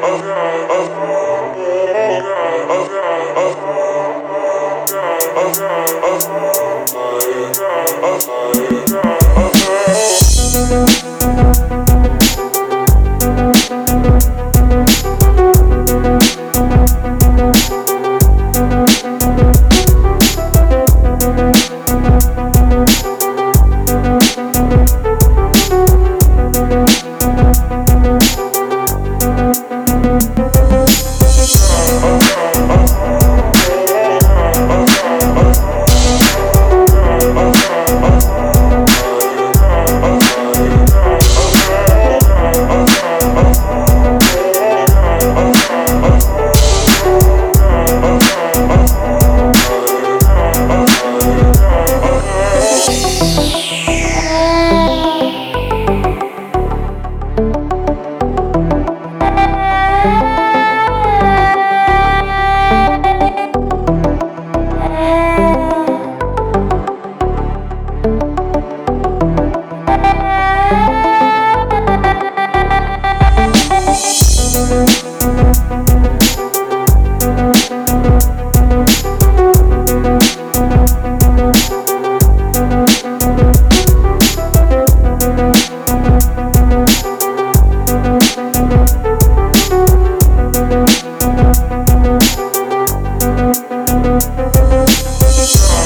I've Bye.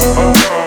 Oh.